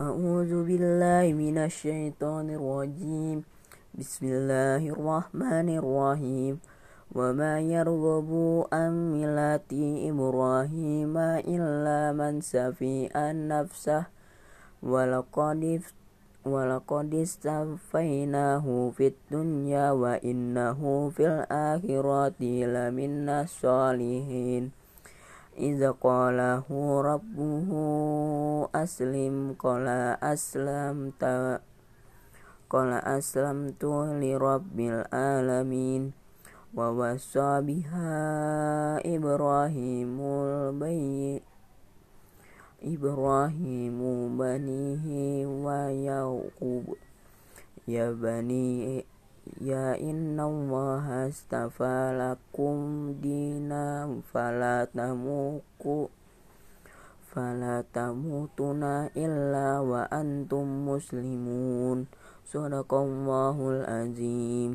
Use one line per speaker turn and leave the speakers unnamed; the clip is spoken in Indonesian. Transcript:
أعوذ بالله من الشيطان الرجيم. بسم الله الرحمن الرحيم. وما يرغب عن ملة إبراهيم إلا من سفي نفسه. ولقد ولقد استفيناه في الدنيا وإنه في الآخرة لمن الصالحين. إذ aslim kola aslam ta kola aslam tu li rabbil alamin. Wa wasa biha ibrahimul bayi Ibrahimu banihi wa yaqub. Ya bani ya inna Allah astafa lakum dinam falatamuku tamutunna illa wa antum muslimun. Sadaqallahul azim.